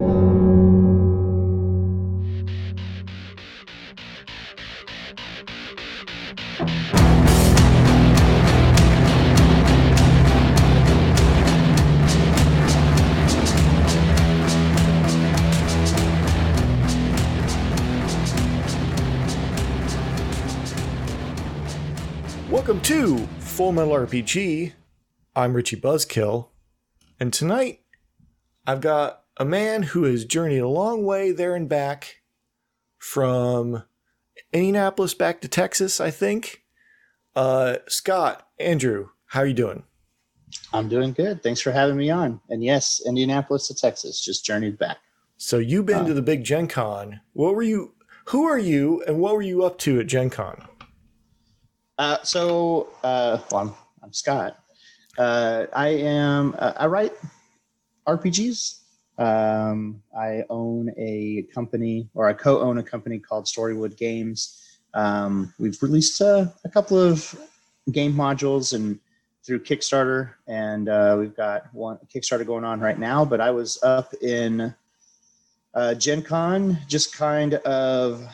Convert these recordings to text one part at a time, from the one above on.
Welcome to Full Metal RPG. I'm Richie Buzzkill, and tonight I've got a man who has journeyed a long way there and back from Indianapolis back to Texas, I think. Uh, Scott, Andrew, how are you doing? I'm doing good. Thanks for having me on. And yes, Indianapolis to Texas, just journeyed back. So you've been to the big Gen Con. What were you? Who are you, and what were you up to at Gen Con? Uh, so, uh, well, I'm, I'm Scott. Uh, I am. Uh, I write RPGs. Um, I own a company, or I co-own a company called Storywood Games. Um, we've released uh, a couple of game modules and through Kickstarter, and uh, we've got one Kickstarter going on right now. But I was up in uh, Gen Con, just kind of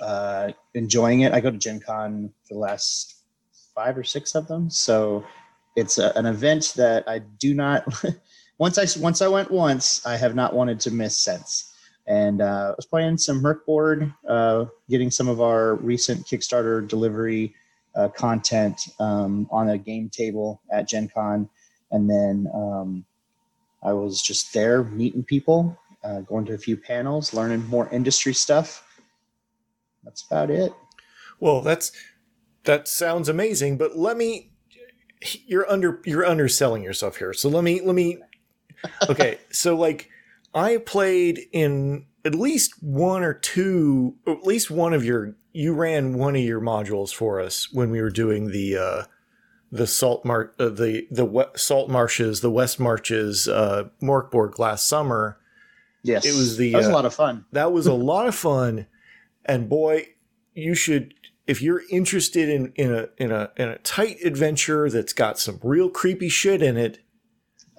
uh, enjoying it. I go to Gen Con for the last five or six of them, so it's a, an event that I do not. once I once I went once, I have not wanted to miss since. And uh, I was playing some Morkborg, uh, getting some of our recent Kickstarter delivery uh, content um, on a game table at Gen Con, and then um, I was just there meeting people, uh, going to a few panels, learning more industry stuff. That's about it. Well, that's that sounds amazing, but let me you're under you're underselling yourself here. So let me let me Okay, so like I played in at least one or two at least one of your you ran one of your modules for us when we were doing the uh the salt mar uh, the the we- salt marshes, the west marches uh Morkborg last summer. Yes, It was the, that was uh, a lot of fun. That was a lot of fun, and boy, you should if you're interested in in a in a in a tight adventure that's got some real creepy shit in it,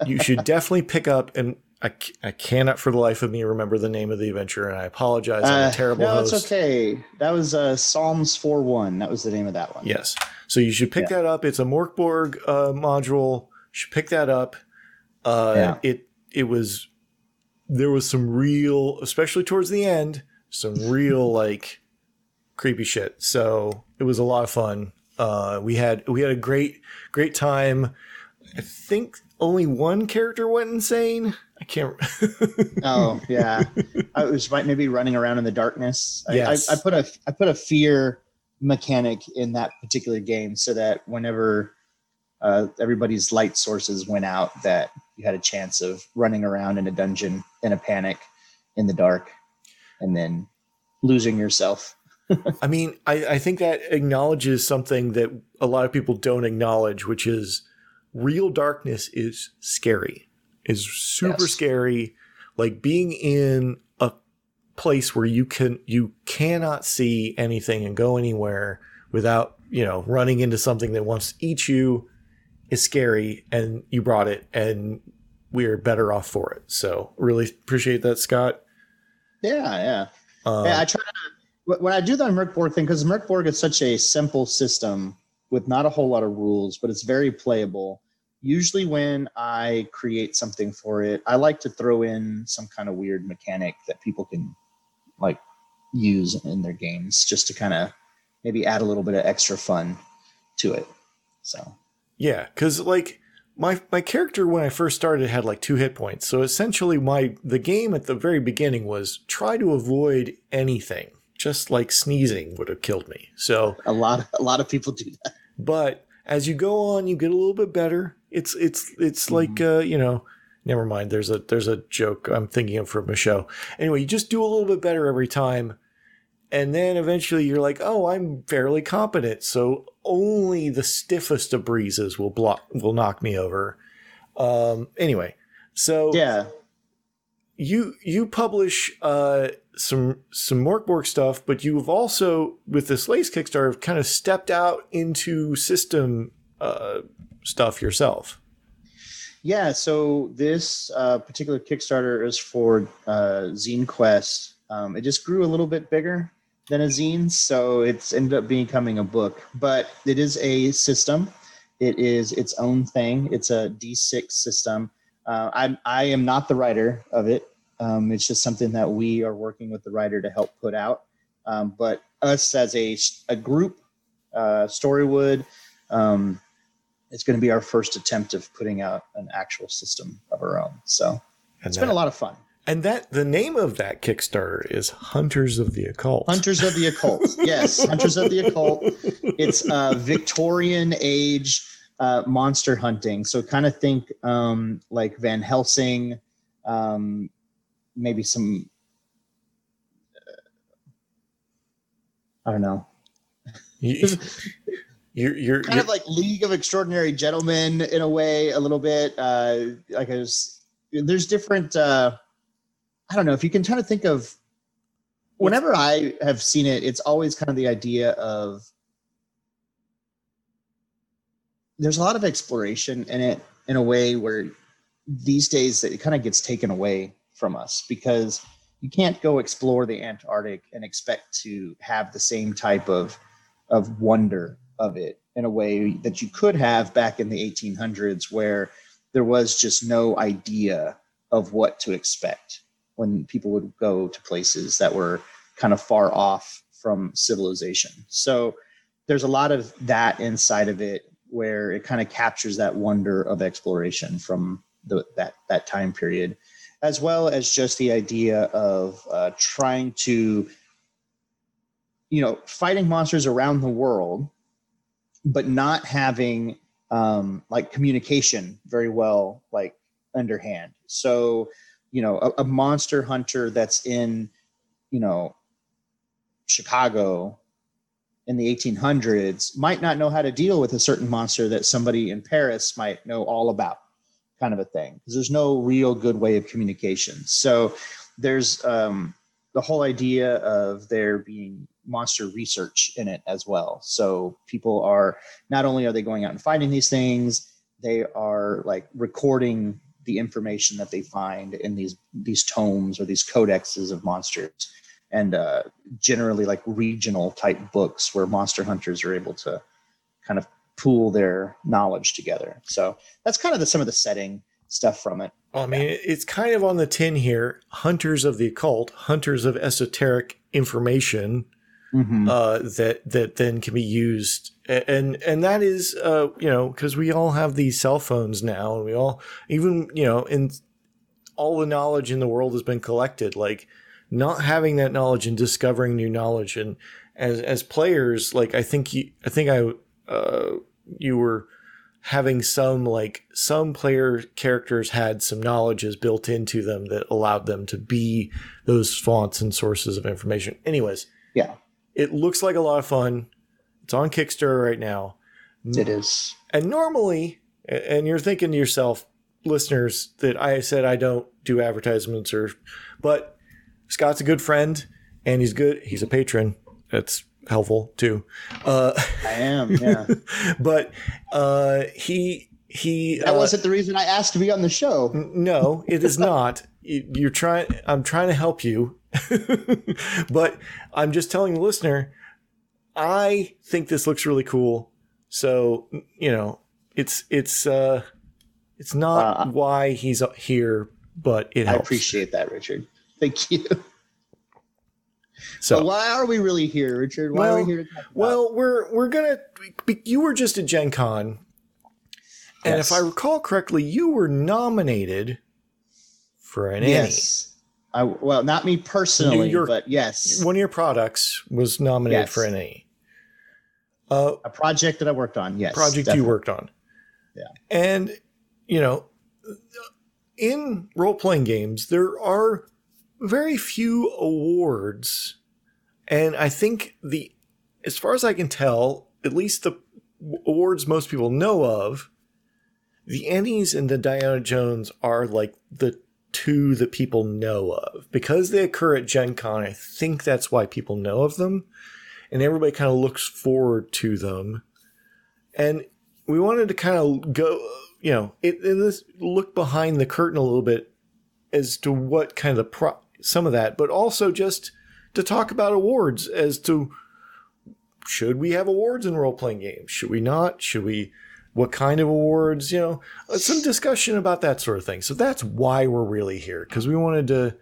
you should definitely pick up. And I, I cannot for the life of me remember the name of the adventure, and I apologize. I'm Uh, a terrible no, host. it's okay. That was uh, Psalms four one. That was the name of that one. Yes, so you should pick that up. It's a Morkborg uh, module. You should pick that up. Uh, Yeah. It it was there was some real, especially towards the end, some real like creepy shit. So it was a lot of fun. Uh, we had we had a great great time. I think only one character went insane. I can't. Oh yeah, I was might maybe running around in the darkness. I, Yes. I, I put a I put a fear mechanic in that particular game so that whenever uh, everybody's light sources went out, that you had a chance of running around in a dungeon in a panic in the dark, and then losing yourself. I mean, I, I think that acknowledges something that a lot of people don't acknowledge, which is real darkness is scary, is super Yes. scary. Like being in a place where you can you cannot see anything and go anywhere without you know running into something that wants to eat you is scary, and you brought it, and we're better off for it. So really appreciate that, Scott. Yeah, yeah. Um, yeah, I try to when I do the Morkborg thing because Morkborg is such a simple system with not a whole lot of rules, but it's very playable. Usually, when I create something for it, I like to throw in some kind of weird mechanic that people can like use in their games, just to kind of maybe add a little bit of extra fun to it. So Yeah, because like my my character when I first started had like two hit points. So essentially, my the game at the very beginning was try to avoid anything. Just like sneezing would have killed me. So, a lot, a lot of people do that. but as you go on, you get a little bit better. It's it's it's like uh, you know. Never mind. There's a there's a joke I'm thinking of from a show. Anyway, you just do a little bit better every time, and then eventually you're like, oh, I'm fairly competent. So only the stiffest of breezes will block will knock me over. Um, anyway, so Yeah, you you publish uh, some some Morkborg stuff, but you have also with this Lace Kickstarter kind of stepped out into system uh, stuff yourself. Yeah, so this uh, particular Kickstarter is for uh, Zine Quest. Um, it just grew a little bit bigger than a zine, so it's ended up becoming a book. But it is a system. It is its own thing. It's a D6 system. Uh, I I am not the writer of it. Um, it's just something that we are working with the writer to help put out. Um, but us as a a group, uh, Storywood. Um, it's going to be our first attempt of putting out an actual system of our own. So And it's that, been a lot of fun. And that the name of that Kickstarter is Hunters of the Occult. Hunters of the Occult. yes, Hunters of the Occult. It's a Victorian age uh, monster hunting. So kind of think um, like Van Helsing, um, maybe some. uh, I don't know. You, you're, you're, kind of like League of Extraordinary Gentlemen in a way, a little bit. Uh, like I was, there's different. Uh, I don't know if you can kind of think of. Whenever I have seen it, it's always kind of the idea of. There's a lot of exploration in it in a way where these days it kind of gets taken away from us because you can't go explore the Antarctic and expect to have the same type of of wonder of it in a way that you could have back in the 1800s where there was just no idea of what to expect when people would go to places that were kind of far off from civilization. So there's a lot of that inside of it where it kind of captures that wonder of exploration from the, that that time period as well as just the idea of uh, trying to you know fighting monsters around the world but not having um, like communication very well like underhand. So you know a, a monster hunter that's in you know chicago in the 1800s might not know how to deal with a certain monster that somebody in paris might know all about kind of a thing because there's no real good way of communication so there's um, the whole idea of there being monster research in it as well. So people are not only are they going out and finding these things, they are like recording the information that they find in these these tomes or these codexes of monsters and uh, generally like regional type books where monster hunters are able to kind of pool their knowledge together so that's kind of the, some of the setting stuff from it Well, I mean, it's kind of on the tin here. Hunters of the occult, hunters of esoteric information Mhm. uh, that that then can be used, and and that is, uh, you know, because we all have these cell phones now, and we all even you know, and all the knowledge in the world has been collected. Like not having that knowledge and discovering new knowledge, and as as players, like I think you, I think I, uh, you were having some like some player characters had some knowledges built into them that allowed them to be those fonts and sources of information. Anyways, yeah it looks like a lot of fun. It's on Kickstarter right now. it is And normally, and you're thinking to yourself, listeners, that I said I don't do advertisements or, but Scott's a good friend and he's good. He's a patron. That's helpful too. Uh, i am yeah but uh, he he that uh, wasn't the reason i asked to be on the show no, it is not. You- You're trying. I'm trying to help you, but I'm just telling the listener. I think this looks really cool. So you know, it's it's uh, it's not Uh, why he's here, but it i appreciate that richard thank you so but why are we really here richard why are Well- we here to talk about Well, we're we're gonna. You were just at Gen Con, and if I recall correctly, you were nominated for an yes I, well not me personally but yes One of your products was nominated Yes. for an Ennie. Uh, a project that i worked on yes project you worked on. Yeah. And, you know, in role playing games, there are very few awards. And I think the, as far as I can tell, at least the awards most people know of, the Ennies and the Diana Jones are like the two that people know of. Because they occur at Gen Con, I think that's why people know of them. And everybody kind of looks forward to them. And we wanted to kind of go, you know, it, it look behind the curtain a little bit as to what kind of the pro- some of that, but also just to talk about awards as to should we have awards in role playing games? Should we not? Should we? What kind of awards? You know, uh, some discussion about that sort of thing. So that's why we're really here because we wanted to.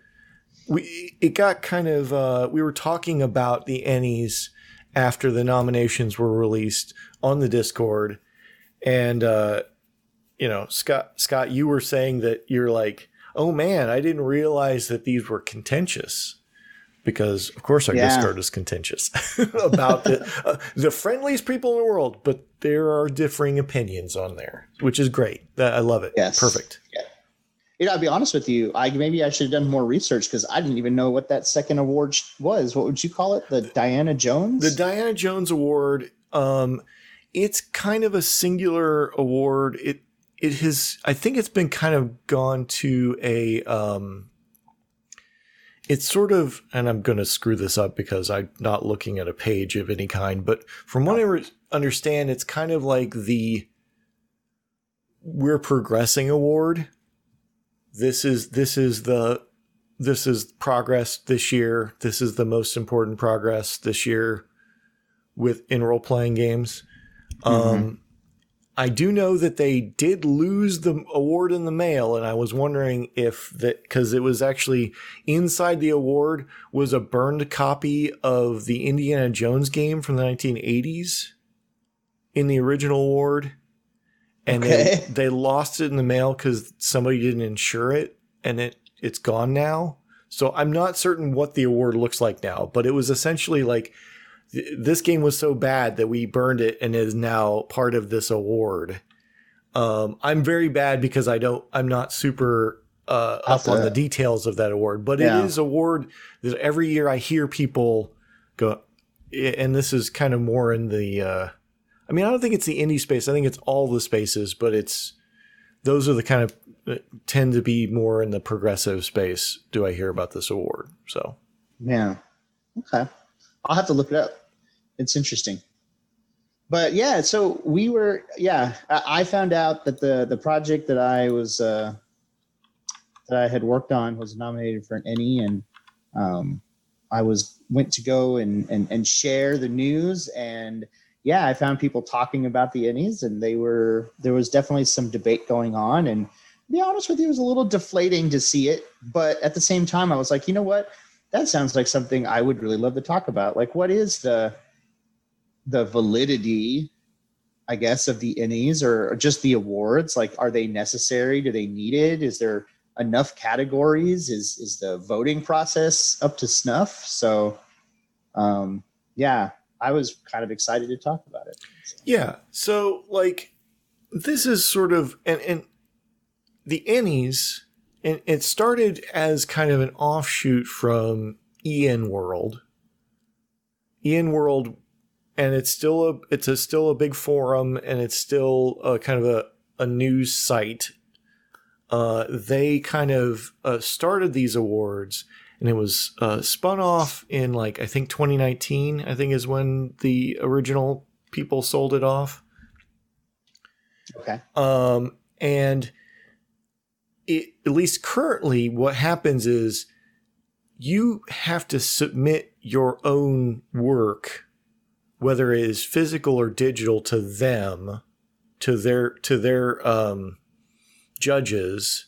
We it got kind of uh, we were talking about the Ennies after the nominations were released on the Discord, and uh, you know, Scott Scott, you were saying that you're like, oh man, I didn't realize that these were contentious because of course our Yeah. Discord is contentious about the uh, the friendliest people in the world, but there are differing opinions on there, which is great. That I love it. Yes. perfect. Yeah. You know, I'll be honest with you. I maybe I should have done more research because I didn't even know what that second award was. What would you call it? The Diana Jones? The Diana Jones Award, um, it's kind of a singular award. It it has, I think, it's been kind of gone to a. Um, it's sort of, and I'm going to screw this up because I'm not looking at a page of any kind. But from what I understand, it's kind of like the "We're Progressing" award. This is this is the this is progress this year. This is the most important progress this year with in role playing games. Um, I do know that they did lose the award in the mail, and I was wondering if that because it was actually inside the award was a burned copy of the Indiana Jones game from the 1980s in the original award, and Okay. they they lost it in the mail because somebody didn't insure it, and it it's gone now. So I'm not certain what the award looks like now, but it was essentially like th- this game was so bad that we burned it and is now part of this award. Um, I'm very bad because I don't. I'm not super uh, up on the details of that award, but Yeah. it is award that every year I hear people go, and this is kind of more in the. Uh, I mean, I don't think it's the indie space. I think it's all the spaces, but it's those are the kind of uh, tend to be more in the progressive space. Do I hear about this award? So Yeah. Okay. I'll have to look it up. It's interesting. But yeah, so we were yeah, I found out that the the project that I was uh that I had worked on was nominated for an Ennie and um I was went to go and and and share the news and yeah, I found people talking about the Ennies and they were there was definitely some debate going on and to be honest with you, it was a little deflating to see it, but at the same time I was like, you know what? that sounds like something I would really love to talk about. Like, what is the the validity, I guess, of the Ennies or, just the awards? Like, are they necessary? Do they need it? Is there enough categories? Is is the voting process up to snuff? So, um, yeah, I was kind of excited to talk about it. Yeah. So like this is sort of and and the Ennies and it started as kind of an offshoot from EN World. EN World and it's still a it's a still a big forum and it's still a kind of a, a news site. Uh, they kind of uh, started these awards and it was uh, spun off in like I think 2019 I think is when the original people sold it off. Okay. Um, and it, at least currently, what happens is you have to submit your own work, whether it is physical or digital, to them, to their to their um, judges,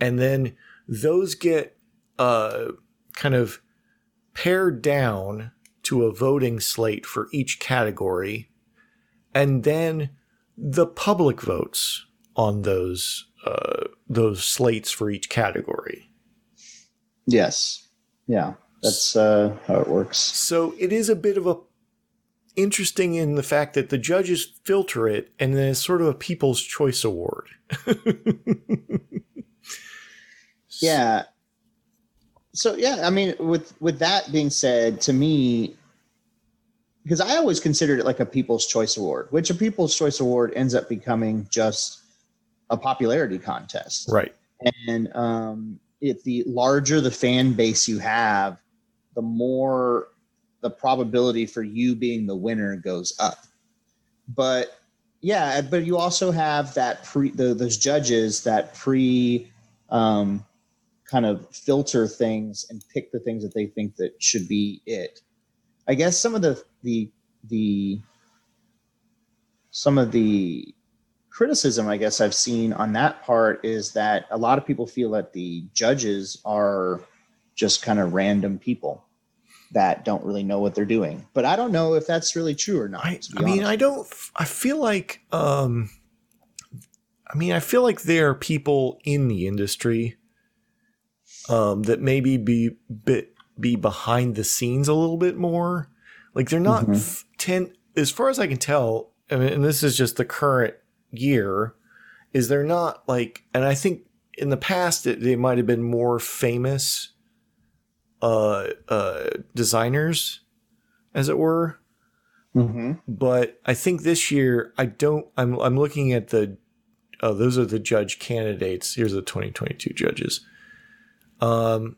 and then those get uh, kind of pared down to a voting slate for each category, and then the public votes on those uh, those slates for each category. Yes. Yeah. That's uh, how it works. So it is a bit of a interesting in the fact that the judges filter it, and then it's sort of a People's Choice Award. yeah so yeah i mean with with that being said to me because i always considered it like a people's choice award which a people's choice award ends up becoming just a popularity contest Right. and um, if the larger the fan base you have the more the probability for you being the winner goes up but yeah, but you also have that pre the, those judges that pre um, kind of filter things and pick the things that they think that should be it. I guess some of the the the some of the criticism I guess I've seen on that part is that a lot of people feel that the judges are just kind of random people that don't really know what they're doing. But I don't know if that's really true or not. I, I mean, I don't. I feel like. um I mean, I feel like there are people in the industry um, that maybe be bit be behind the scenes a little bit more. Like they're not mm-hmm. f- ten, as far as I can tell. I mean, and this is just the current year. Is they're not like, and I think in the past it, they might have been more famous uh, uh, designers, as it were. Mm-hmm. But I think this year I don't. I'm I'm looking at the. Oh, those are the judge candidates. Here's the 2022 judges. Um,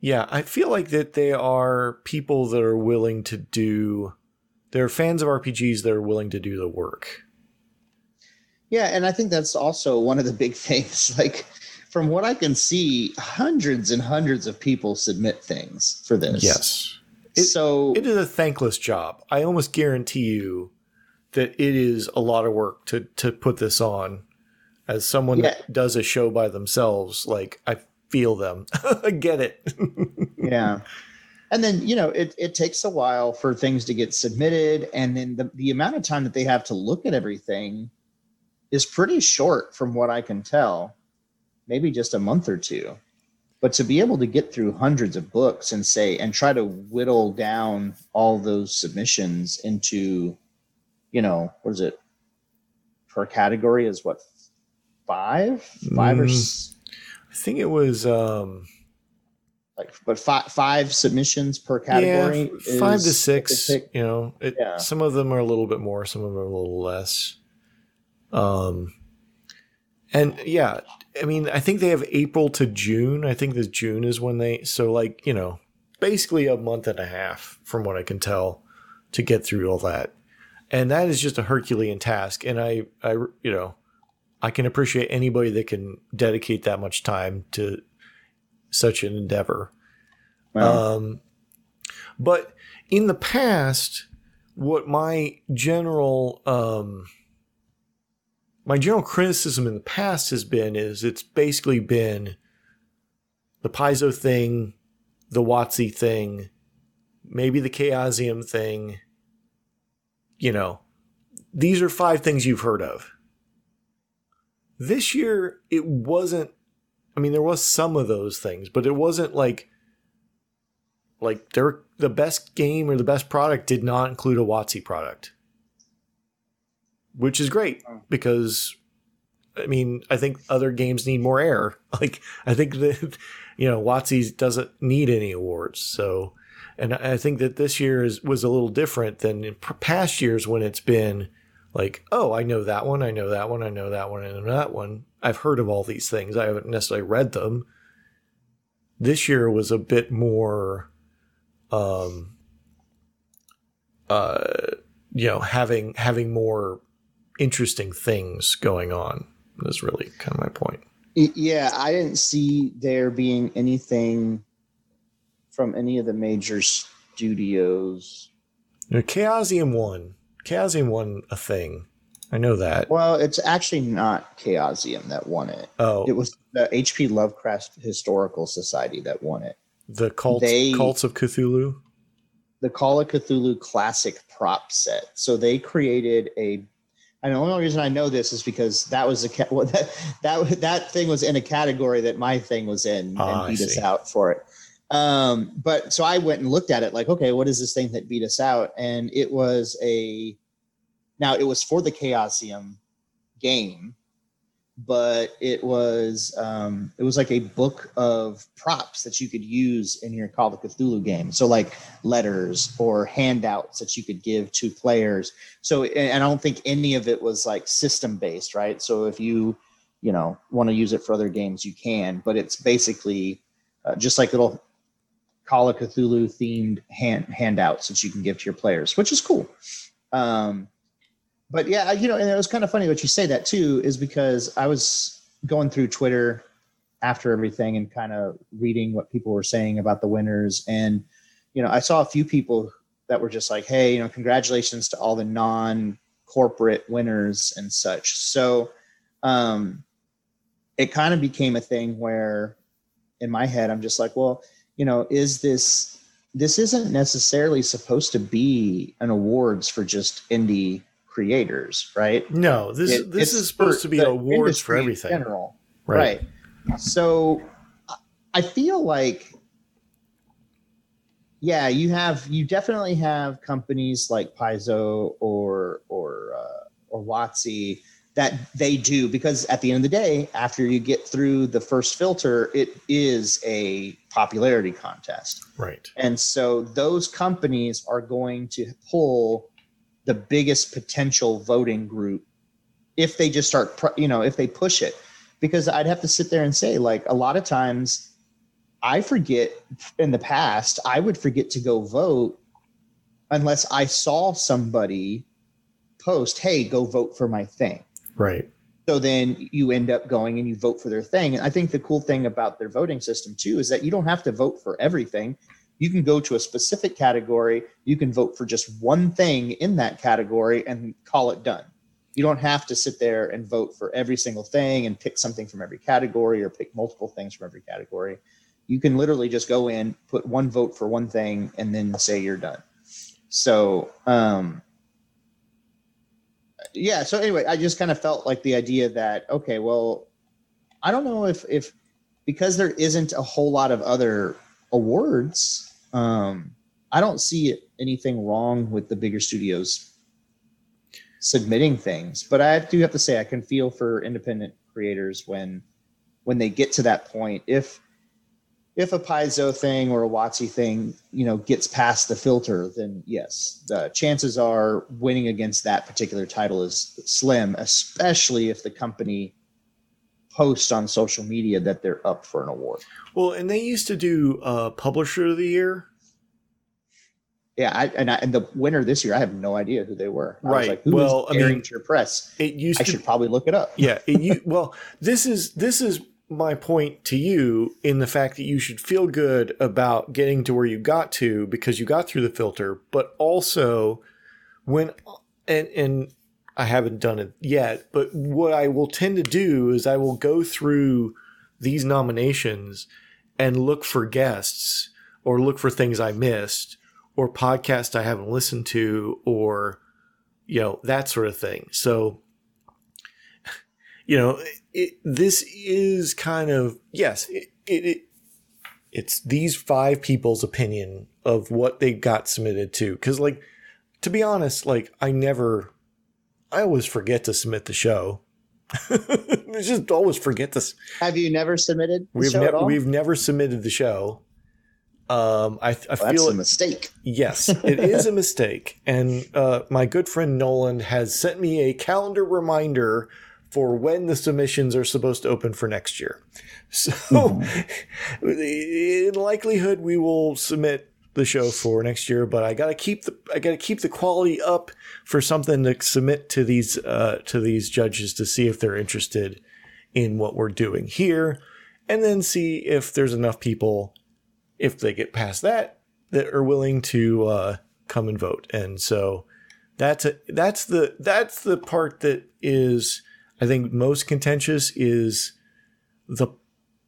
yeah, I feel like that they are people that are willing to do. They're fans of RPGs that are willing to do the work. Yeah, and I think that's also one of the big things. Like, from what I can see, hundreds and hundreds of people submit things for this. Yes. It, so it is a thankless job. I almost guarantee you that it is a lot of work to to put this on as someone yeah. that does a show by themselves, like I feel them. I get it. yeah. And then, you know, it, it takes a while for things to get submitted. And then the, the amount of time that they have to look at everything is pretty short from what I can tell. Maybe just a month or two. But to be able to get through hundreds of books and say, and try to whittle down all those submissions into, you know, what is it? Per category is what, five, five mm, or. I think it was um, like, but five five submissions per category. Yeah, five to six. You know, it, yeah. some of them are a little bit more, some of them are a little less. Um, and yeah, I mean, I think they have April to June. I think this June is when they. So like you know, basically a month and a half, from what I can tell, to get through all that, and that is just a Herculean task. And I, I, you know, I can appreciate anybody that can dedicate that much time to such an endeavor. Wow. Um, but in the past, what my general um, my general criticism in the past has been is it's basically been the Paizo thing, the WotC thing, maybe the Chaosium thing. You know, these are five things you've heard of. This year, it wasn't. I mean, there was some of those things, but it wasn't like like their the best game or the best product did not include a WotC product, which is great oh. because I mean I think other games need more air. Like I think that you know WotC doesn't need any awards, so and I think that this year is was a little different than in past years when it's been like, oh, I know that one, I know that one, I know that one, and that one. I've heard of all these things. I haven't necessarily read them. This year was a bit more, um, uh, you know, having having more interesting things going on is really kind of my point. Yeah, I didn't see there being anything from any of the major studios. You know, Chaosium won Chaosium won a thing. I know that. Well, it's actually not Chaosium that won it. Oh, it was the H.P. Lovecraft Historical Society that won it. The cults, they, cults of Cthulhu. The Call of Cthulhu Classic prop set. So they created a. And the only reason I know this is because that was a that that that thing was in a category that my thing was in ah, and beat us out for it. Um, but so I went and looked at it like, okay, what is this thing that beat us out? And it was a now it was for the Chaosium game, but it was um, it was like a book of props that you could use in your Call of Cthulhu game. So like letters or handouts that you could give to players. So and I don't think any of it was like system based, right? So if you you know want to use it for other games, you can. But it's basically uh, just like little Call of Cthulhu themed hand handouts that you can give to your players, which is cool. Um, but yeah, you know, and it was kind of funny what you say that too, is because I was going through Twitter after everything and kind of reading what people were saying about the winners. And, you know, I saw a few people that were just like, hey, you know, congratulations to all the non corporate winners and such. So um, it kind of became a thing where in my head, I'm just like, well, you know, is this, this isn't necessarily supposed to be an awards for just indie creators, right? No, this It- this is supposed to be awards for everything. general. Right. So I feel like yeah, you have you definitely have companies like Paizo or or uh, or WotC that they do because at the end of the day, after you get through the first filter, it is a popularity contest. Right. And so those companies are going to pull the biggest potential voting group if they just start, you know, if they push it. Because I'd have to sit there and say, like, a lot of times I forget in the past, I would forget to go vote unless I saw somebody post, hey, go vote for my thing Right. so then you end up going and you vote for their thing. And I think the cool thing about their voting system too is that you don't have to vote for everything. You can go to a specific category, you can vote for just one thing in that category and call it done. You don't have to sit there and vote for every single thing and pick something from every category or pick multiple things from every category. You can literally just go in, put one vote for one thing, and then say you're done. So, um, yeah so anyway i just kind of felt like the idea that okay well i don't know if if because there isn't a whole lot of other awards um i don't see anything wrong with the bigger studios submitting things but i do have to say i can feel for independent creators when when they get to that point. If if a Paizo thing or a WotC thing, you know, gets past the filter, then yes, the chances are winning against that particular title is slim, especially if the company posts on social media that they're up for an award. Well, and they used to do uh, Publisher of the Year. Yeah, I, and I, and the winner this year, I have no idea who they were. I was Right. like, who Well, I mean, Derringer Press? It used I to should probably look it up. yeah it, you, well this is this is my point to you in the fact that you should feel good about getting to where you got to because you got through the filter but also when and and I haven't done it yet but what I will tend to do is I will go through these nominations and look for guests or look for things I missed or podcasts I haven't listened to or you know that sort of thing so you know, it, this is kind of yes, it, it, it it's these five people's opinion of what they got submitted to. Because, like, to be honest, like I never, I always forget to submit the show. I just always forget this. Have you never submitted the We've never we've never submitted the show. Um, I I Well, that's feel a mistake. Yes, it is a mistake. And uh, my good friend Nolan has sent me a calendar reminder for when the submissions are supposed to open for next year. So, in likelihood, we will submit the show for next year. But I gotta keep the I gotta keep the quality up for something to submit to these uh, to these judges to see if they're interested in what we're doing here, and then see if there's enough people if they get past that that are willing to uh, come and vote. And so that's a, that's the that's the part that is I think most contentious is the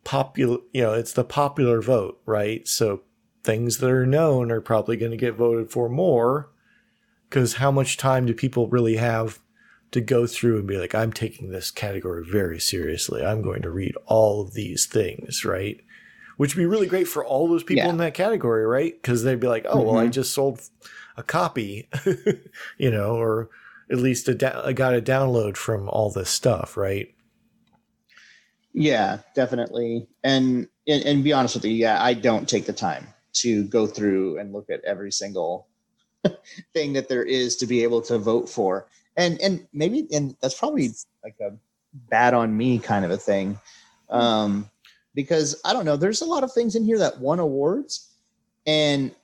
popular you know it's the popular vote right so things that are known are probably going to get voted for more because how much time do people really have to go through and be like i'm taking this category very seriously i'm going to read all of these things right which would be really great for all those people Yeah. in that category right because they'd be like oh well i Mhm. just sold a copy you know or at least a da- I got a download from all this stuff right Yeah, definitely. And, and and be honest with you, yeah, I don't take the time to go through and look at every single thing that there is to be able to vote for. And and maybe and that's probably like a bad on me kind of a thing. Um because I don't know, there's a lot of things in here that won awards and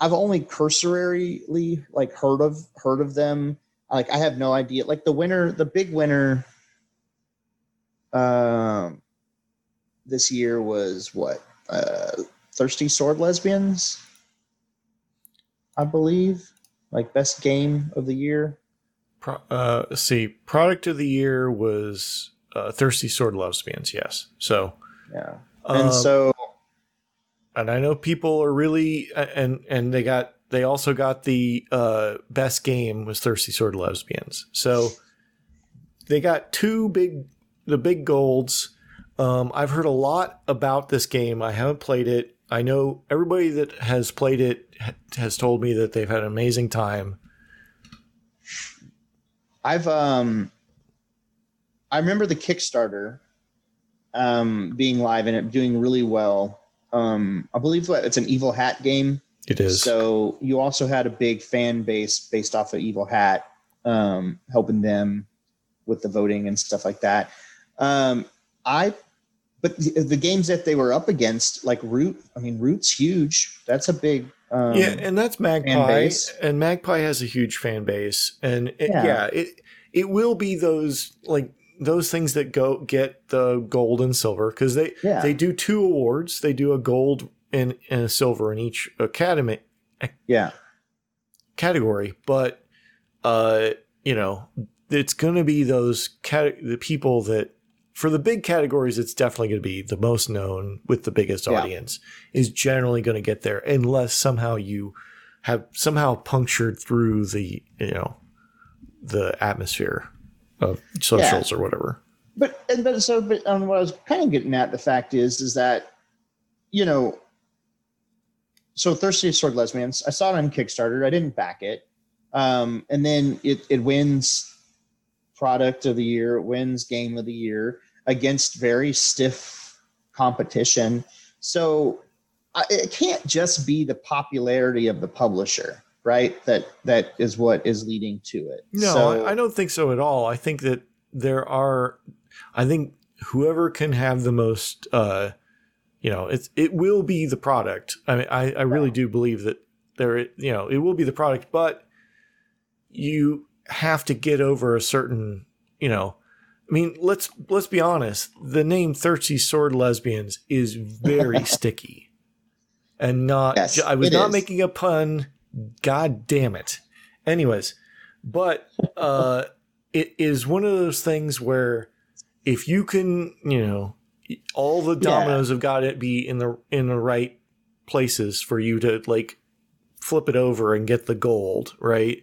I've only cursorily like heard of heard of them. like I have no idea. Like the winner, the big winner, um, this year was what? Uh, Thirsty Sword Lesbians, I believe. Like best game of the year. Pro- uh, see, product of the year was uh, Thirsty Sword Lesbians. Yes, so Yeah. And um, so and I know people are really and and they got they also got the uh, best game was Thirsty Sword Lesbians. So they got two big the big golds. Um, I've heard a lot about this game. I haven't played it. I know everybody that has played it has told me that they've had an amazing time. I've um I remember the Kickstarter um being live and it doing really well. Um I believe what it's an Evil Hat game. It is. So you also had a big fan base based off of Evil Hat, um, helping them with the voting and stuff like that. Um, I, but the, the games that they were up against, like Root, I mean, Root's huge. That's a big. Um, yeah, and that's Magpie, and Magpie has a huge fan base, and it, Yeah. yeah. it it will be those like those things that go get the gold and silver because they Yeah. they do two awards. They do a gold and, and a silver in each academy yeah, category, but uh, you know, it's going to be those cat- the people that for the big categories, it's definitely going to be the most known with the biggest Yeah. audience is generally going to get there, unless somehow you have somehow punctured through the you know the atmosphere of socials or whatever. but and but so but um, what I was kind of getting at the fact is is that you know so thirsty sword lesbians i saw it on kickstarter i didn't back it um and then it it wins product of the year wins game of the year against very stiff competition so it can't just be the popularity of the publisher right that that is what is leading to it No, So- I, don't think so at all. I think that there are, I think whoever can have the most, uh, you know, it's it will be the product. I mean, I, I really do believe that there, you know, it will be the product, but you have to get over a certain, you know, I mean, let's let's be honest. The name Thirsty Sword Lesbians is very sticky, and not. Yes, I was not is. making a pun. God damn it. Anyways, but uh, it is one of those things where if you can, you know, all the Yeah. dominoes have got to be in the in the right places for you to like flip it over and get the gold, right?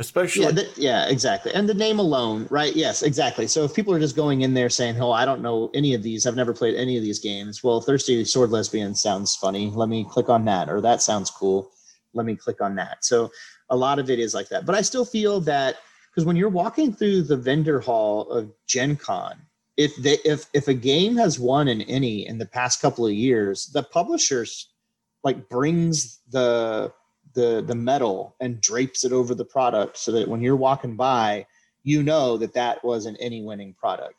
Especially yeah, th- yeah, exactly. And the name alone, right? Yes, exactly. So if people are just going in there saying, "Oh, I don't know any of these. I've never played any of these games." Well, Thirsty Sword Lesbian sounds funny. Let me click on that, or that sounds cool. Let me click on that. So a lot of it is like that. But I still feel that because when you're walking through the vendor hall of Gen Con, if they if if a game has won an Ennie in the past couple of years, the publishers like brings the the the metal and drapes it over the product so that when you're walking by you know that that was an Ennie winning product.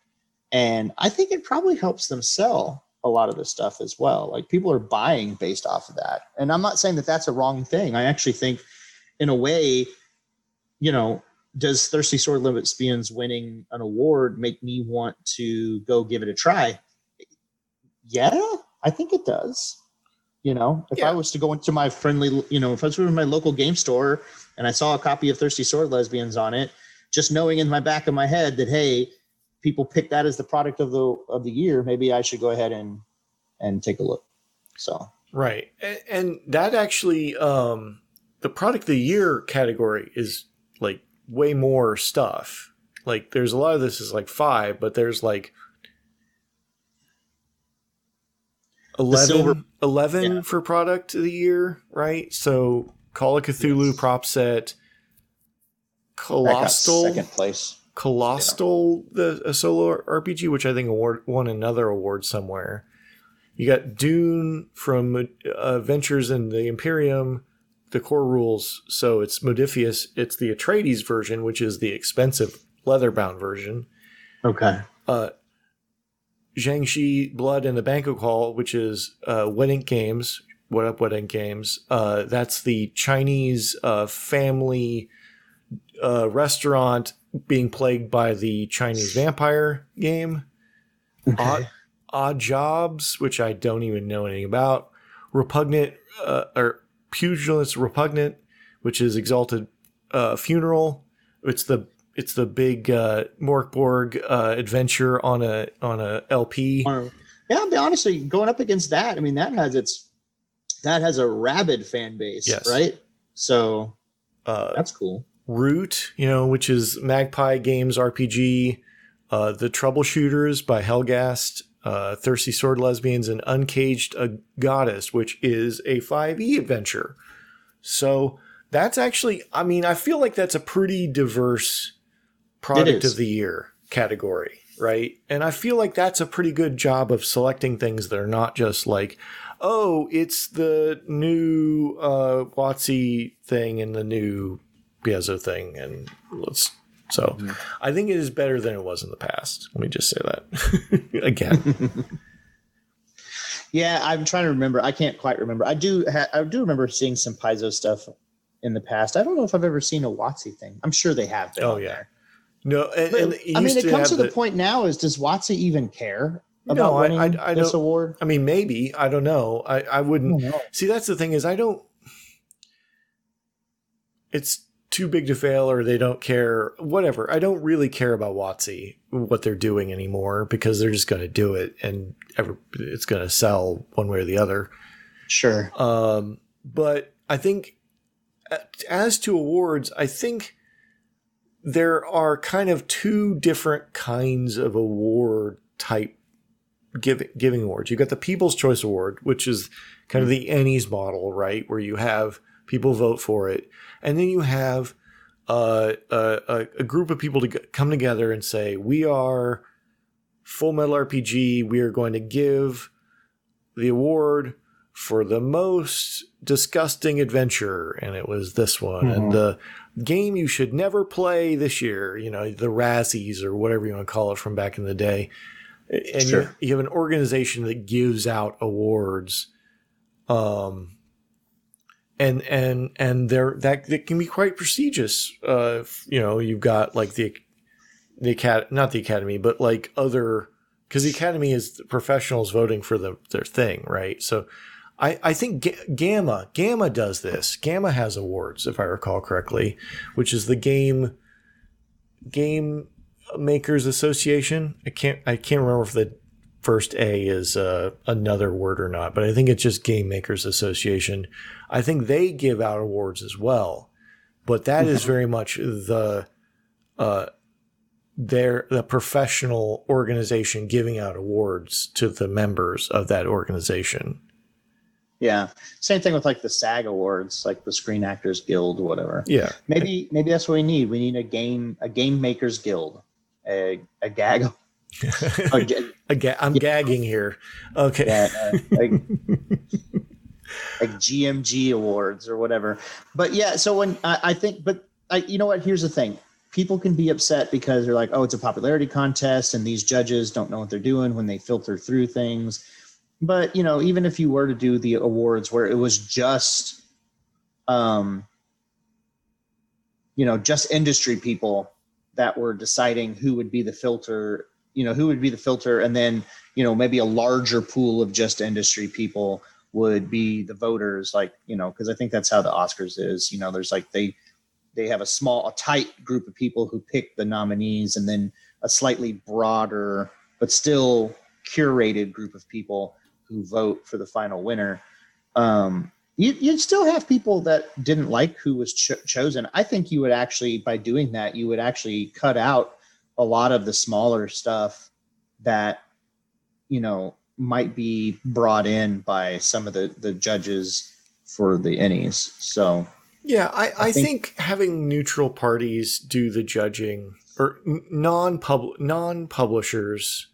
And i think it probably helps them sell a lot of this stuff as well. Like people are buying based off of that. And i'm not saying that that's a wrong thing. I actually think in a way you know does thirsty sword lesbians winning an award make me want to go give it a try? Yeah i think it does you know if Yeah. i was to go into my friendly you know if i was in my local game store and i saw a copy of thirsty sword lesbians on it just knowing in my back of my head that hey people pick that as the product of the of the year maybe i should go ahead and and take a look so Right. And, and that actually, um, the product of the year category is like way more stuff. Like there's a lot of this is like five, but there's like 11, silver- 11 Yeah. for product of the year, right? So Call of Cthulhu Yes. prop set, Colostle, second place Colostle, the a solo RPG, which I think award won another award somewhere. You got Dune from uh, Ventures in the Imperium, the core rules. So it's Modiphius. It's the Atreides version, which is the expensive leather-bound version. okay Uh, Jiangshi Blood and the Banquet Hall, which is uh, Wet Ink Games. What up, Wedding Games? Uh, that's the Chinese uh, family uh, restaurant being plagued by the Chinese vampire game. Odd, Odd Jobs, which I don't even know anything about. Repugnant uh, or Pugilist Repugnant, which is Exalted uh, Funeral. It's the it's the big uh, Morkborg uh, adventure on a on a LP. Yeah, be honestly going up against that. I mean, that has its that has a rabid fan base, Yes. right? So Uh, that's cool. Root, you know, which is Magpie Games RPG, uh, The Troubleshooters by Helmgast, uh, Thirsty Sword Lesbians, and Uncaged a Goddess, which is a 5e adventure. So that's actually, I mean, I feel like that's a pretty diverse product of the year category, right? And I feel like that's a pretty good job of selecting things that are not just like, oh, it's the new uh, WotC thing and the new Paizo thing and let's so i think it is better than it was in the past let me just say that again Yeah, I'm trying to remember. I can't quite remember. I do. Ha- I do remember seeing some Paizo stuff in the past. I don't know if I've ever seen a WotC thing. I'm sure they have. Been Oh, yeah. there. No and, But, and it I mean, it comes to have the, point now: is does WotC even care No, about I- winning I- I this award? i mean maybe i don't know i i I wouldn't don't see that's the thing is i don't it's too big to fail or they don't care whatever i don't really care about WotC what they're doing anymore because they're just going to do it and ever, it's going to sell one way or the other Sure. Um, but I think as to awards, I think there are kind of two different kinds of award type giving giving awards. You've got the People's Choice Award, which is kind of the Ennies model, right, where you have people vote for it, and then you have uh, a, a, a group of people to come together and say, "We are Full Metal RPG. We are going to give the award." for the most disgusting adventure, and it was this one. And the game you should never play this year, you know, the Razzies or whatever you want to call it from back in the day. And you, Sure. you have an organization that gives out awards. Um, and and and they're that that can be quite prestigious. Uh, you know, you've got like the the acad not the academy, but like other because the academy is the professionals voting for the their thing, right? So I, I think Ga- GAMA GAMA does this. GAMA has awards, if I recall correctly, which is the game Game Makers Association. I can't I can't remember if the first A is uh, another word or not, but I think it's just Game Makers Association. I think they give out awards as well, but that is very much the uh, their the professional organization giving out awards to the members of that organization. Yeah. Same thing with like the SAG awards, like the Screen Actors Guild, whatever. Yeah. Maybe maybe that's what we need. We need a game a game makers guild, a a gag. A, ga- I'm gagging here. Okay. yeah, uh, like, like GMG awards or whatever. But yeah, so when I, I think, but I, you know what? Here's the thing: people can be upset because they're like, "Oh, it's a popularity contest," and these judges don't know what they're doing when they filter through things. But you know, even if you were to do the awards where it was just, um, you know, just industry people that were deciding who would be the filter, you know, who would be the filter, and then you know maybe a larger pool of just industry people would be the voters like you know because i think that's how the oscars is you know there's like they they have a small a tight group of people who pick the nominees and then a slightly broader but still curated group of people who vote for the final winner um you, you'd still have people that didn't like who was cho- chosen i think you would actually by doing that you would actually cut out a lot of the smaller stuff that you know might be brought in by some of the the judges for the Ennies. So Yeah, I, I, think- think, having neutral parties do the judging or non non publishers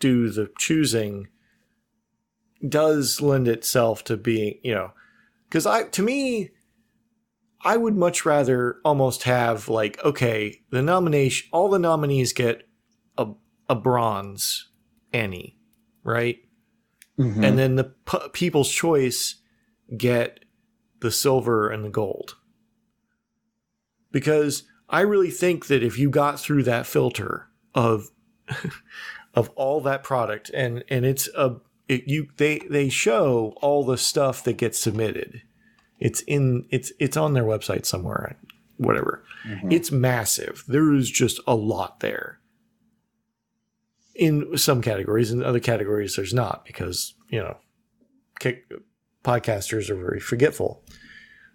do the choosing does lend itself to being you know because I to me I would much rather almost have like okay the nomination all the nominees get a a bronze Ennie right Mm-hmm. and then the p- people's choice get the silver and the gold because I really think that if you got through that filter of of all that product and and it's a it, you they they show all the stuff that gets submitted. It's in it's it's on their website somewhere. Whatever. It's massive. There is just a lot there. In some categories, in other categories, there's not because you know, kick, podcasters are very forgetful.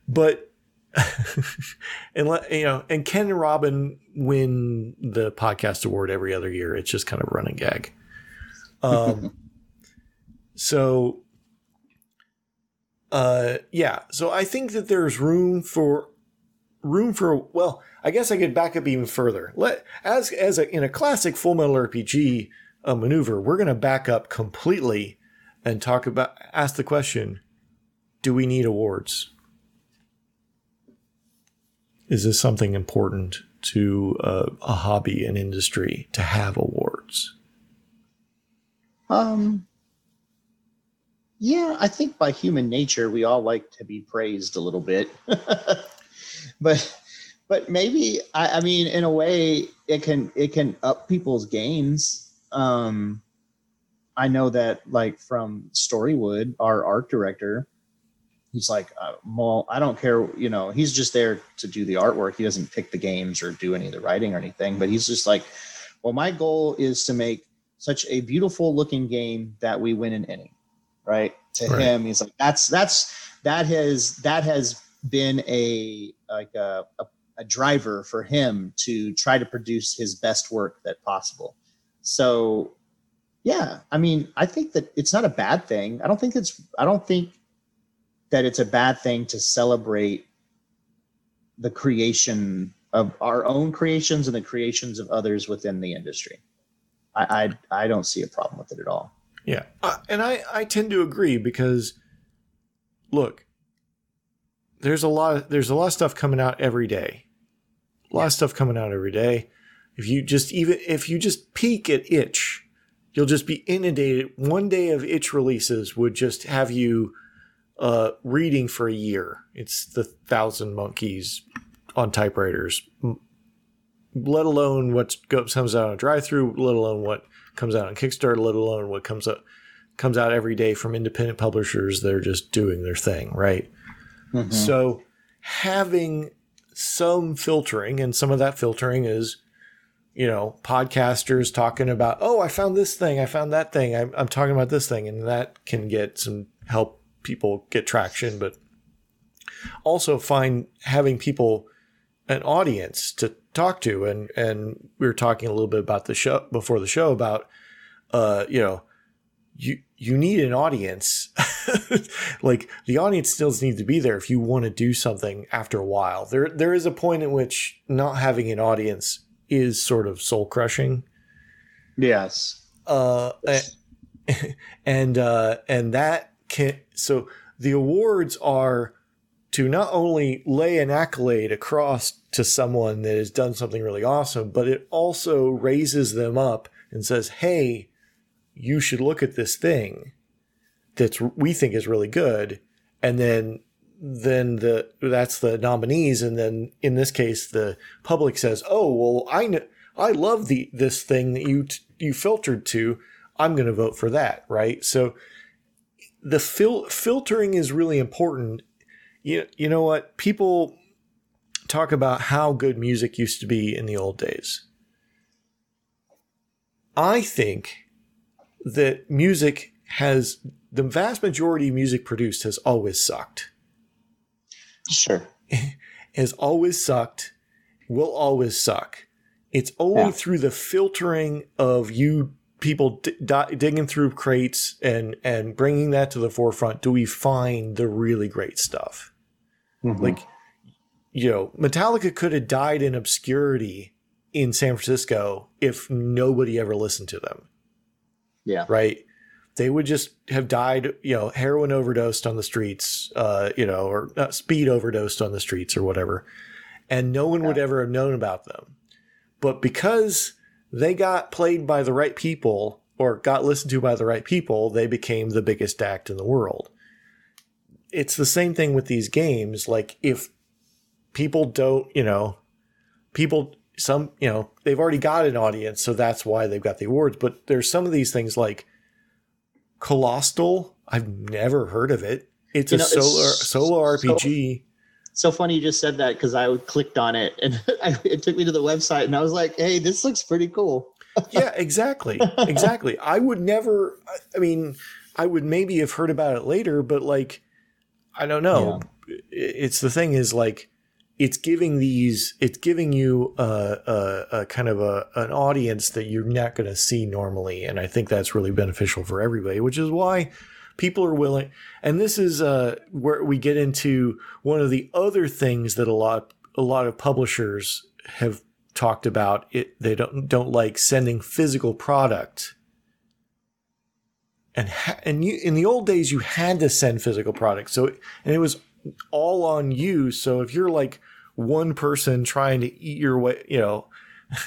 But and let, you know, and Ken and Robin win the podcast award every other year. It's just kind of a running gag. Um, so, uh, yeah. So I think that there's room for room for. Well, I guess I could back up even further. Let as as a, in a classic Full Metal RPG uh, maneuver, we're going to back up completely and talk about ask the question: Do we need awards? Is this something important to uh, a hobby and industry to have awards? Um, yeah, I think by human nature we all like to be praised a little bit, but but maybe I, I mean in a way it can it can up people's gains. Um, I know that like from Storywood, our art director, he's like, uh, well, I don't care, you know, he's just there to do the artwork. He doesn't pick the games or do any of the writing or anything, but he's just like, well, my goal is to make such a beautiful looking game that we win an Ennie, right? To Right. him, he's like, that's that's that has that has been a like a, a a driver for him to try to produce his best work that possible. So yeah, I mean, I think that it's not a bad thing. I don't think it's I don't think that it's a bad thing to celebrate the creation of our own creations and the creations of others within the industry. I I, I don't see a problem with it at all. Yeah, uh, and I I tend to agree because look, there's a lot of there's a lot of stuff coming out every day, a lot of stuff coming out every day. If you just even if you just peek at itch, you'll just be inundated. One day of itch releases would just have you uh, reading for a year. It's the thousand monkeys on typewriters, let alone what comes out on drive through, let alone what comes out on Kickstarter, let alone what comes up comes out every day from independent publishers. They're just doing their thing, right? Mm-hmm. So having some filtering, and some of that filtering is, you know, podcasters talking about, oh, I found this thing, I found that thing, I'm, I'm talking about this thing, and that can get some help people get traction, but also find having people an audience to talk to and and we were talking a little bit about the show before the show about uh you know you you need an audience. Like the audience still needs to be there if you want to do something after a while. There there is a point at which not having an audience is sort of soul crushing. Yes. uh and uh and that can so the awards are to not only lay an accolade across to someone that has done something really awesome but it also raises them up and says hey you should look at this thing that we think is really good. And then then the that's the nominees. And then in this case the public says oh well i know i love the this thing that you t- you filtered to. I'm going to vote for that right? So the fil- filtering is really important you, you know what people talk about how good music used to be in the old days i think that music has the vast majority of music produced has always sucked Sure. has always sucked, will always suck. It's only Yeah. through the filtering of you people d- di- digging through crates and and bringing that to the forefront do we find the really great stuff. Mhm. Like, you know, Metallica could have died in obscurity in San Francisco if nobody ever listened to them yeah. right? They would just have died, you know, heroin overdosed on the streets, uh, you know, or uh, speed overdosed on the streets or whatever, and no one would ever have known about them. But because they got played by the right people or got listened to by the right people, they became the biggest act in the world. It's the same thing with these games. Like if people don't, you know, people some you know they've already got an audience so that's why they've got the awards but there's some of these things like Colostle. I've never heard of it it's You a know, it's solo solo so- RPG So funny you just said that because I clicked on it and I, it took me to the website and I was like, "Hey, this looks pretty cool." yeah exactly exactly I would never I mean I would maybe have heard about it later but like I don't know. I- it's the thing is like it's giving these it's giving you a, a, a kind of a an audience that you're not going to see normally and i think that's really beneficial for everybody which is why people are willing and this is uh, where we get into one of the other things that a lot a lot of publishers have talked about it they don't don't like sending physical product and ha- and you in the old days you had to send physical products so and it was all on you so if you're like one person trying to eat your way you know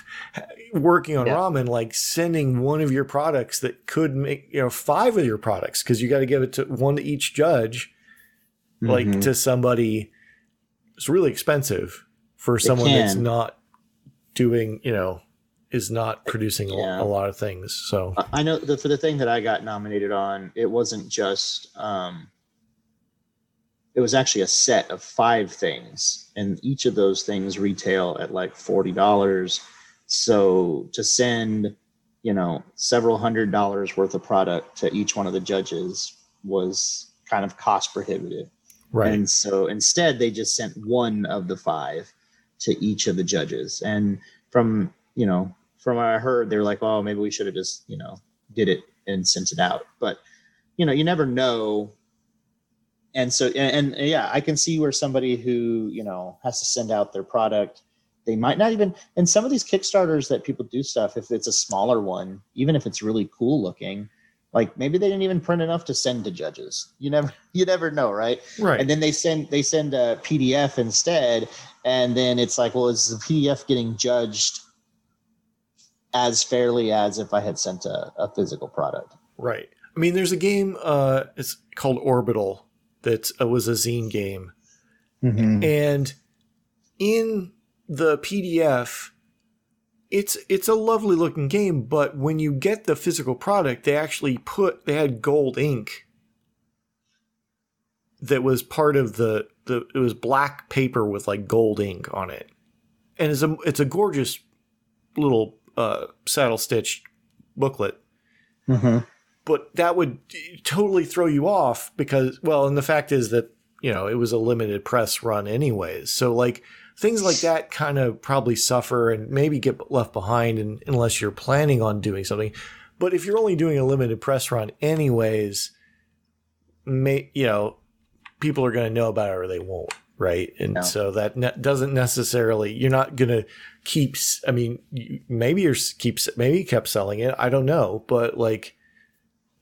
working on Yeah. ramen like sending one of your products that could make you know five of your products because you got to give it to one to each judge like Mhm. to somebody it's really expensive for someone that's not doing you know is not producing a- Yeah. a lot of things so I- I know the, for the thing that I got nominated on, it wasn't just. Um, it was actually a set of five things, and each of those things retail at like forty dollars. So to send, you know, several hundred dollars worth of product to each one of the judges was kind of cost prohibitive. right And so instead, they just sent one of the five to each of the judges. And from, you know, from what I heard, they're like, oh, maybe we should have just, you know, did it and sent it out. But, you know, you never know. And so, and, and yeah, I can see where somebody who, you know, has to send out their product, they might not even, and some of these Kickstarters that people do stuff, if it's a smaller one, even if it's really cool looking, like maybe they didn't even print enough to send to judges. You never, you never know, right? right and then they send they send a pdf instead and then it's like well is the pdf getting judged as fairly as if i had sent a, a physical product Right. I mean, there's a game. Uh, it's called Orbital. That uh, was a zine game, and in the PDF, it's it's a lovely looking game. But when you get the physical product, they actually put they had gold ink that was part of the the it was black paper with like gold ink on it, and it's a it's a gorgeous little uh, saddle stitched booklet. But that would totally throw you off because well and the fact is that you know it was a limited press run anyways. So like things like that kind of probably suffer and maybe get left behind and, unless you're planning on doing something. But if you're only doing a limited press run anyways may you know people are going to know about it or they won't right? And No. so that ne- doesn't necessarily you're not going to keep I mean you, maybe you're keeps maybe you kept selling it i don't know but like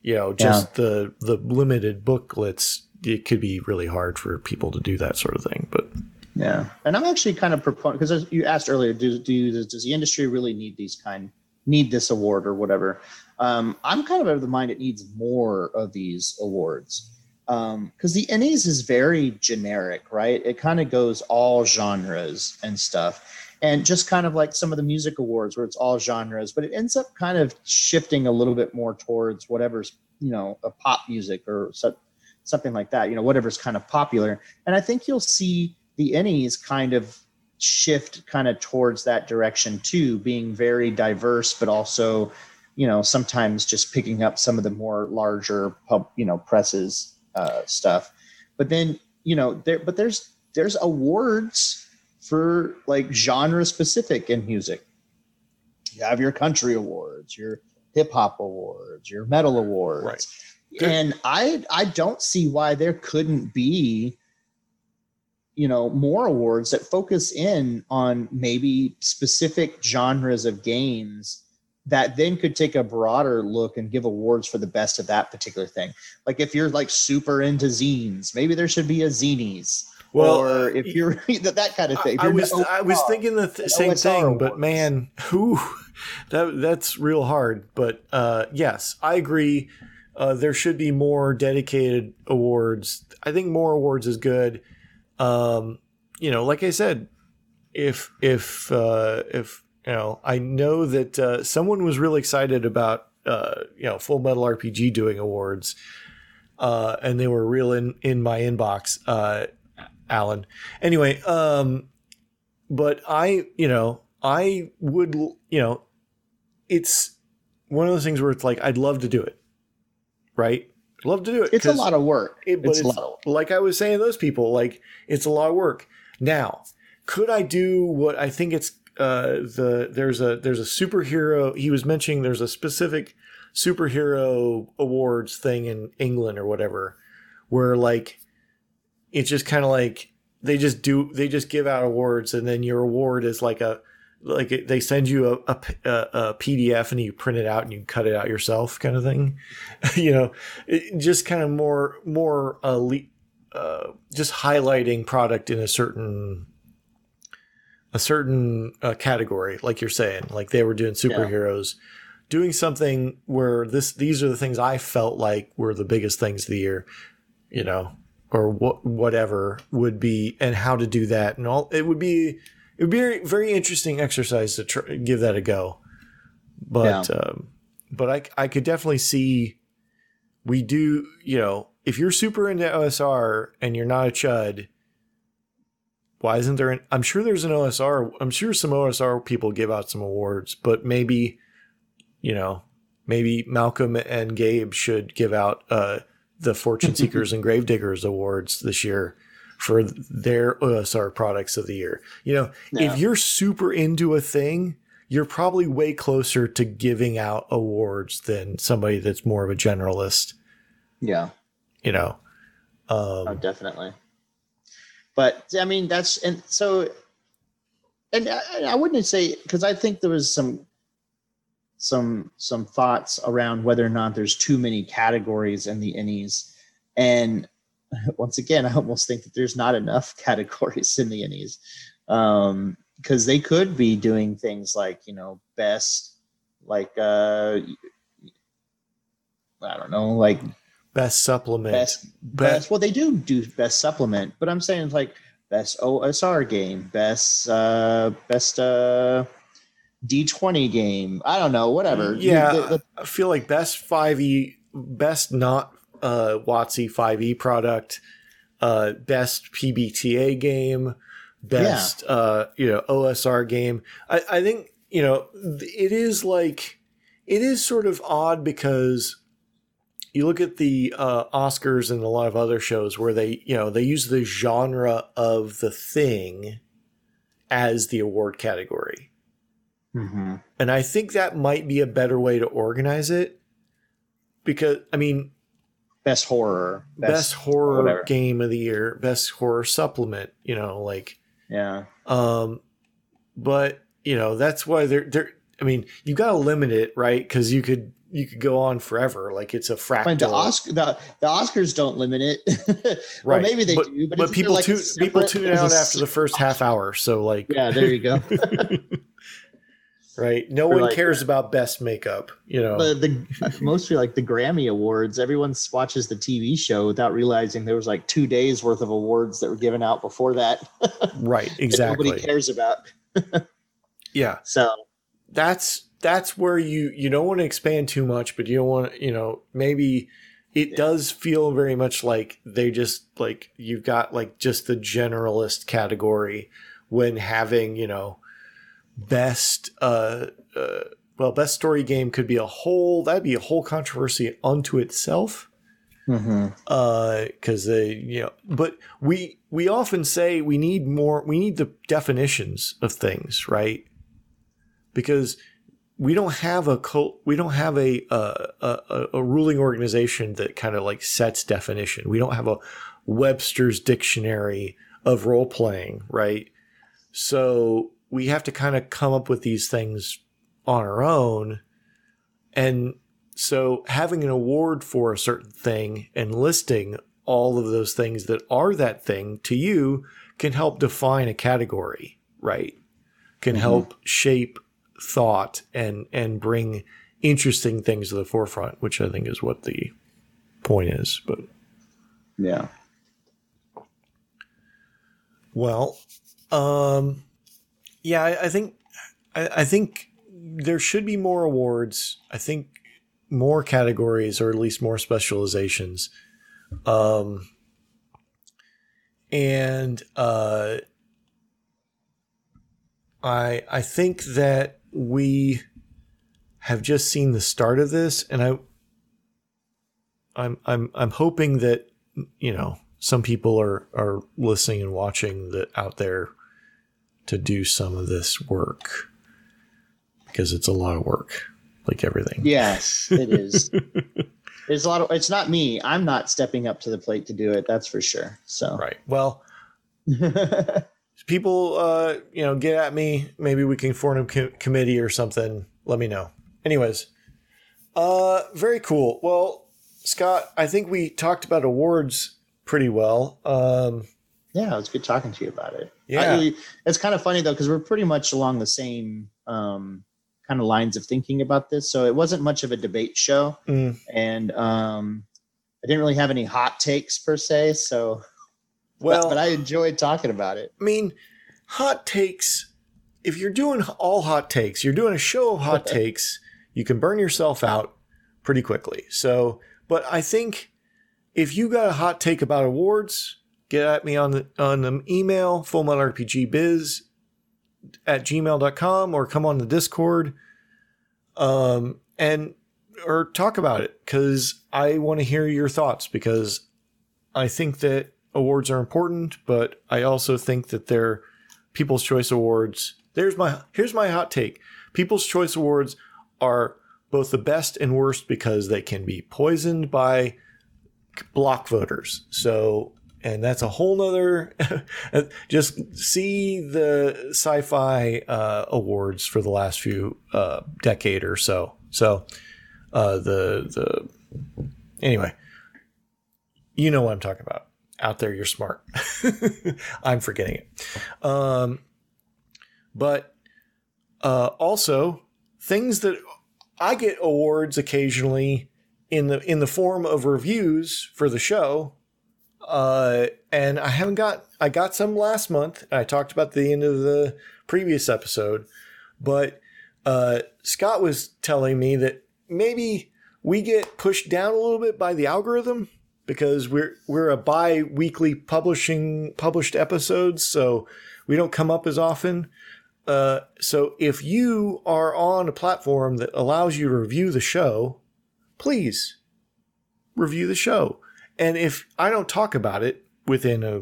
you know just the the limited booklets it could be really hard for people to do that sort of thing but yeah. And i'm actually kind of proponent because you asked earlier do, do does the industry really need these kind need this award or whatever? Um, i'm kind of of the mind it needs more of these awards Um, because the Ennies is very generic, right? It kind of goes all genres and stuff, and just kind of like some of the music awards where it's all genres, but it ends up kind of shifting a little bit more towards whatever's you know a pop music or so, something like that. You know, whatever's kind of popular, and I think you'll see the Ennies kind of shift kind of towards that direction too, being very diverse, but also you know sometimes just picking up some of the more larger pub you know presses uh, stuff. But then you know there but there's there's awards for like genre specific in music. You have your country awards your hip hop awards your metal awards. Right. and i i don't see why there couldn't be you know more awards that focus in on maybe specific genres of games that then could take a broader look and give awards for the best of that particular thing. Like if you're like super into zines, maybe there should be a zines. Well, or if you're that, kind of thing. I, I was no- I was thinking the th- same OSR thing, but man, who that that's real hard. But uh, yes, I agree. Uh, there should be more dedicated awards. I think more awards is good. Um, you know, like I said, if if uh, if you know, I know that uh, someone was really excited about uh, you know Full Metal RPG doing awards, uh, and they were real in in my inbox, uh, Alan. Anyway, um, but I you know I would you know it's one of those things where it's like I'd love to do it, right? I'd love to do it. It's a lot of work. it, but it's, it's, a lot of like I was saying, to those people, like it's a lot of work. Now, could I do what I think it's uh, the there's a there's a superhero. He was mentioning there's a specific superhero awards thing in England or whatever, where like it's just kind of like they just do they just give out awards and then your award is like a like they send you a a PDF and you print it out and you cut it out yourself kind of thing, you know, it, just kind of more more le- uh, just highlighting product in a certain a certain uh, category, like you're saying, like they were doing superheroes, doing something where this these are the things I felt like were the biggest things of the year, you know, or what whatever would be, and how to do that, and all. It would be it would be a very, interesting exercise to try, give that a go, but um, but I I could definitely see we do you know if you're super into OSR and you're not a chud. Why isn't there an? I'm sure there's an OSR. I'm sure some OSR people give out some awards, but maybe, you know, maybe Malcolm and Gabe should give out uh, the Fortune Seekers and Gravediggers awards this year for their OSR products of the year. You know, Yeah. if you're super into a thing, you're probably way closer to giving out awards than somebody that's more of a generalist. Yeah. You know, Oh, um, definitely. But I mean, that's and so, and I, I wouldn't say because I think there was some, some some thoughts around whether or not there's too many categories in the Ennies, and once again, I almost think that there's not enough categories in the Ennies, um, because they could be doing things like you know best, like uh, I don't know, like best supplement, best best well they do do best supplement but i'm saying like best osr game best uh best uh d20 game. I don't know whatever. Yeah, The- the- I feel like best five e, best not uh, WotC five e product, uh, best PBTA game, best uh, you know OSR game. I, I think you know it is like it is sort of odd because you look at the uh, Oscars and a lot of other shows where they you know they use the genre of the thing as the award category. Mhm. And I think that might be a better way to organize it because I mean, best horror best, horror whatever. game of the year, best horror supplement, you know, like yeah um but, you know, that's why they're they're I mean, you got to limit it, right? Cuz you could you could go on forever like it's a fractal. The Oscar the, the Oscars don't limit it. right. Well, maybe they but, do, but, but people like tune people tune out after the first half hour, so like Yeah, there you go. right? No Or one like- cares about best makeup, you know. the, the mostly like the Grammy awards. Everyone watches the TV show without realizing there was like two days worth of awards that were given out before that. right, that exactly. Nobody cares about. Yeah. So that's that's where you you don't want to expand too much but you don't want to you know maybe it does feel very much like they just like you've got like just the generalist category when having you know best uh, uh well best story game could be a whole that'd be a whole controversy unto itself. Uh because they you know but we we often say we need more we need the definitions of things right? Because we don't have a cult, we don't have a, uh, a a ruling organization that kind of like sets definition. We don't have a Webster's dictionary of role playing, right? So we have to kind of come up with these things on our own. And so having an award for a certain thing and listing all of those things that are that thing to you can help define a category, right? Can help shape thought and and bring interesting things to the forefront, which I think is what the point is. But yeah, well, um, Yeah, I, I think I, I think there should be more awards. I think more categories or at least more specializations. Um, and uh, I I think that we have just seen the start of this, and I I'm I'm I'm hoping that you know some people are are listening and watching that out there to do some of this work because it's a lot of work, like everything. Yes, it is. There's a lot of. It's not me. I'm not stepping up to the plate to do it. That's for sure. So Right. Well, people, uh, you know, get at me. Maybe we can form a co- committee or something. Let me know. Anyways, uh, very cool. Well, Scott, I think we talked about awards pretty well. Um, yeah, it was good talking to you about it. Yeah. It's kind of funny though because we're pretty much along the same um, kind of lines of thinking about this. So it wasn't much of a debate show, mm, and um, I didn't really have any hot takes per se. So, well, but, but I enjoyed talking about it. I mean, hot takes. If you're doing all hot takes, you're doing a show of hot takes. You can burn yourself out pretty quickly. So, but I think if you got a hot take about awards, get at me on the on the email fullmetalrpgbiz at gmail.com or come on the Discord, um, and or talk about it because I want to hear your thoughts because I think that awards are important, but I also think that they're People's Choice Awards. There's my here's my hot take. People's Choice Awards are both the best and worst because they can be poisoned by block voters. So and that's a whole nother just see the sci-fi uh, awards for the last few uh, decade or so so uh, the the anyway you know what i'm talking about out there you're smart i'm forgetting it um, but uh, also things that i get awards occasionally in the in the form of reviews for the show uh, and I haven't got I got some last month. I talked about the end of the previous episode, but uh, Scott was telling me that maybe we get pushed down a little bit by the algorithm because we're we're a bi-weekly publishing published episodes, so we don't come up as often. Uh, so if you are on a platform that allows you to review the show, please review the show. And if I don't talk about it within a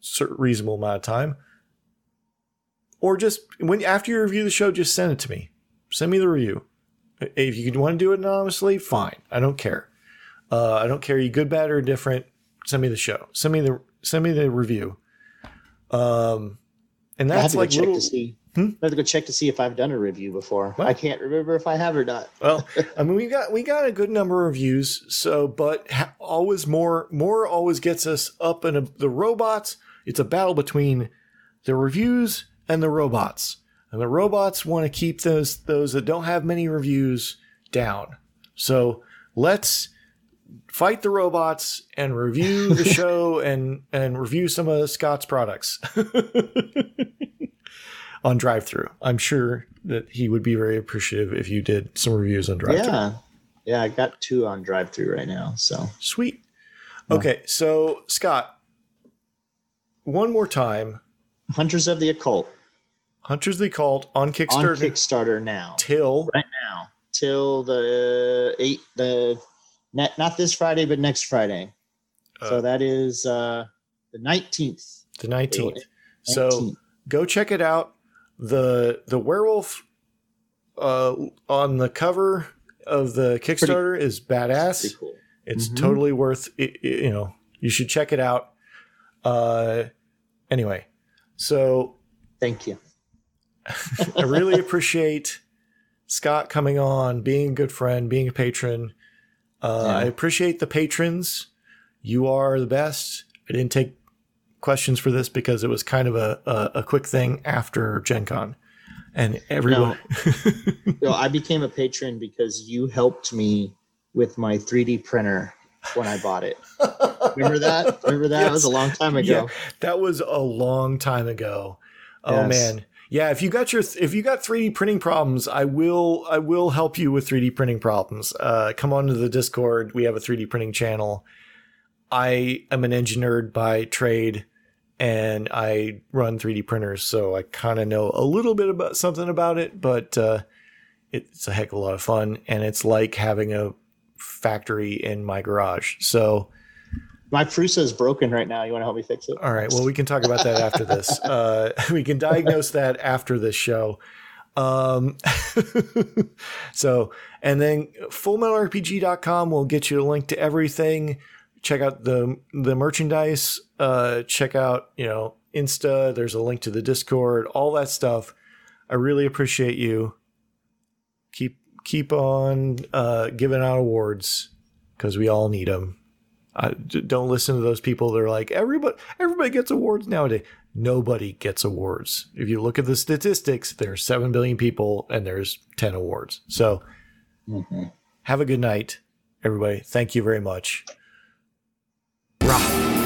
certain reasonable amount of time, or just when after you review the show, just send it to me. Send me the review. If you want to do it anonymously, fine. I don't care. Uh, I don't care. You good, bad, or different. Send me the show. Send me the send me the review. Um, and I have that's to like go check little. to see. Hmm? I have to go check to see if I've done a review before. Well- I can't remember if I have or not. Well, I mean, we got we got a good number of reviews. So, but ha- always more more always gets us up in a, the robots. It's a battle between the reviews and the robots, and the robots want to keep those those that don't have many reviews down. So let's fight the robots and review the show and and review some of Scott's products. on drive through. I'm sure that he would be very appreciative if you did some reviews on drive through. Yeah, yeah. I got two on drive through right now. So Sweet. Okay, so Scott, one more time, Hunters of the Occult Hunters of the Cult on on Kickstarter Kickstarter now. till right now till the eight the not, not this Friday but next Friday. Uh, so that is uh the 19th. the 19th. So go check it out. The the werewolf uh, on the cover of the Kickstarter is badass. pretty cool. It's Mhm. totally worth it, it- you know, you should check it out. Uh anyway, so Thank you. I really appreciate Scott coming on, being a good friend, being a patron. Uh, Yeah. I appreciate the patrons. You are the best. I didn't take questions for this because it was kind of a, a, a quick thing after Gen Con. And everyone. No, I became a patron because you helped me with my 3D printer when I bought it. Remember that? Remember that? It was a long time ago. that was a long time ago. Oh, Yes. man. Yeah, if you got your if you got 3D printing problems, I will I will help you with 3D printing problems. Uh, come on to the Discord. We have a 3D printing channel. I am an engineer by trade, and I run 3D printers, so I kind of know a little bit about something about it. But uh, it's a heck of a lot of fun, and it's like having a factory in my garage. So My Prusa is broken right now. You want to help me fix it? All right. Well, we can talk about that after this. Uh, we can diagnose that after this show. Um, so, and then fullmetalrpg.com will get you a link to everything. Check out the the merchandise. Uh, check out you know Insta. There's a link to the Discord. All that stuff. I really appreciate you. Keep keep on uh, giving out awards because we all need them. I, d- don't listen to those people that are like everybody everybody gets awards nowadays. Nobody gets awards. If you look at the statistics, there's seven billion people and there's ten awards. So Mhm. have a good night, everybody. Thank you very much. Rah.